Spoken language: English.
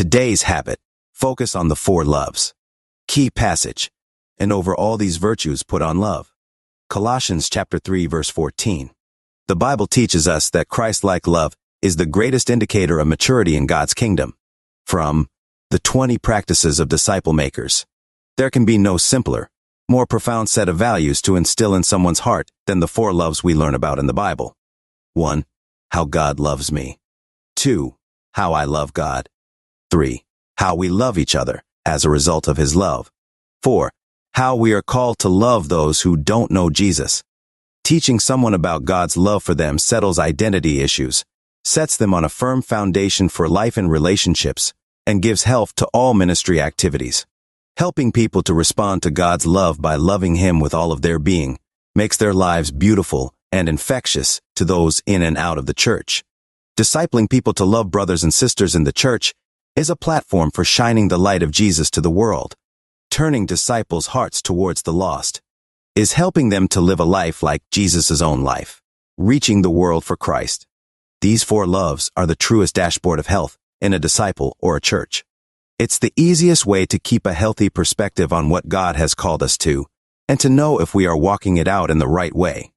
Today's habit, focus on the four loves. Key passage, and over all these virtues put on love. Colossians chapter 3 verse 14. The Bible teaches us that Christ-like love is the greatest indicator of maturity in God's kingdom. From the 20 practices of disciple makers. There can be no simpler, more profound set of values to instill in someone's heart than the four loves we learn about in the Bible. 1. How God loves me. 2. How I love God. 3. How we love each other as a result of his love. 4. How we are called to love those who don't know Jesus. Teaching someone about God's love for them settles identity issues, sets them on a firm foundation for life and relationships, and gives health to all ministry activities. Helping people to respond to God's love by loving Him with all of their being makes their lives beautiful and infectious to those in and out of the church. Discipling people to love brothers and sisters in the church is a platform for shining the light of Jesus to the world. Turning disciples' hearts towards the lost is helping them to live a life like Jesus' own life, reaching the world for Christ. These four loves are the truest dashboard of health in a disciple or a church. It's the easiest way to keep a healthy perspective on what God has called us to and to know if we are walking it out in the right way.